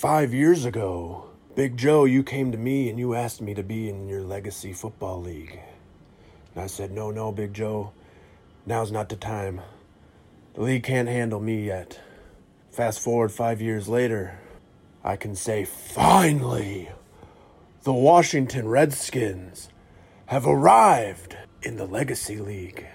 Five years ago, Big Joe, you came to me and you asked me to be in your legacy football league. And I said, no, no, Big Joe, now's not the time. The league can't handle me yet. Fast forward five years later, I can say, finally, the Washington Redskins have arrived in the Legacy League.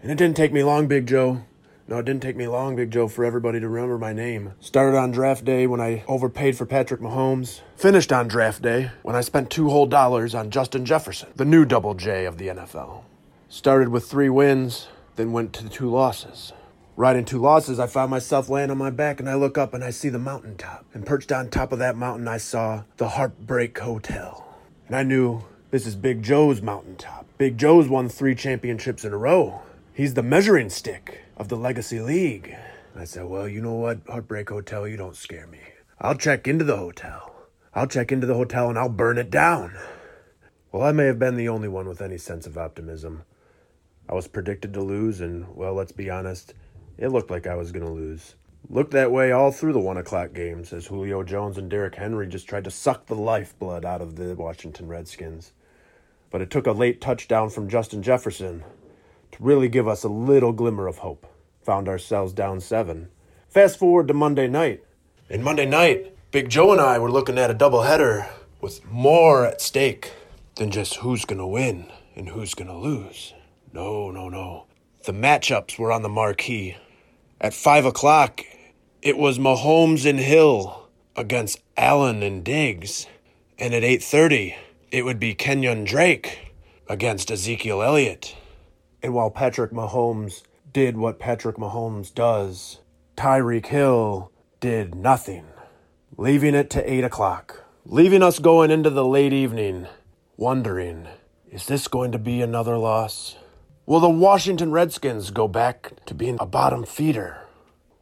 And it didn't take me long, Big Joe. No, it didn't take me long, Big Joe, for everybody to remember my name. Started on draft day when I overpaid for Patrick Mahomes. Finished on draft day when I spent two whole dollars on Justin Jefferson, the new double J of the NFL. Started with three wins, then went to two losses. Riding two losses, I found myself laying on my back and I look up and I see the mountaintop. And perched on top of that mountain, I saw the Heartbreak Hotel. And I knew this is Big Joe's mountaintop. Big Joe's won three championships in a row. He's the measuring stick of the Legacy League. I said, Well, you know what, Heartbreak Hotel, you don't scare me. I'll check into the hotel. I'll check into the hotel and I'll burn it down. Well, I may have been the only one with any sense of optimism. I was predicted to lose, and, well, let's be honest, it looked like I was going to lose. Looked that way all through the one o'clock games as Julio Jones and Derrick Henry just tried to suck the lifeblood out of the Washington Redskins. But it took a late touchdown from Justin Jefferson to really give us a little glimmer of hope. Found ourselves down seven. Fast forward to Monday night. And Monday night, Big Joe and I were looking at a doubleheader with more at stake than just who's going to win and who's going to lose. No, no, no. The matchups were on the marquee. At 5 o'clock, it was Mahomes and Hill against Allen and Diggs. And at 8.30, it would be Kenyan Drake against Ezekiel Elliott. And while Patrick Mahomes did what Patrick Mahomes does, Tyreek Hill did nothing, leaving it to 8 o'clock, leaving us going into the late evening, wondering, is this going to be another loss? Will the Washington Redskins go back to being a bottom feeder?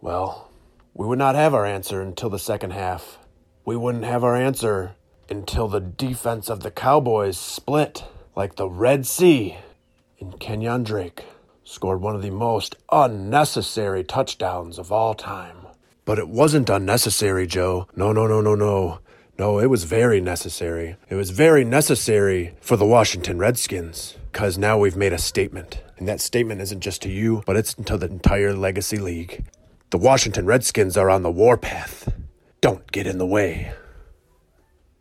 Well, we would not have our answer until the second half. We wouldn't have our answer until the defense of the Cowboys split like the Red Sea and Kenyan Drake scored one of the most unnecessary touchdowns of all time. But it wasn't unnecessary, Joe. No, no, no, no, no. No, it was very necessary. It was very necessary for the Washington Redskins because now we've made a statement. And that statement isn't just to you, but it's to the entire Legacy League. The Washington Redskins are on the warpath. Don't get in the way.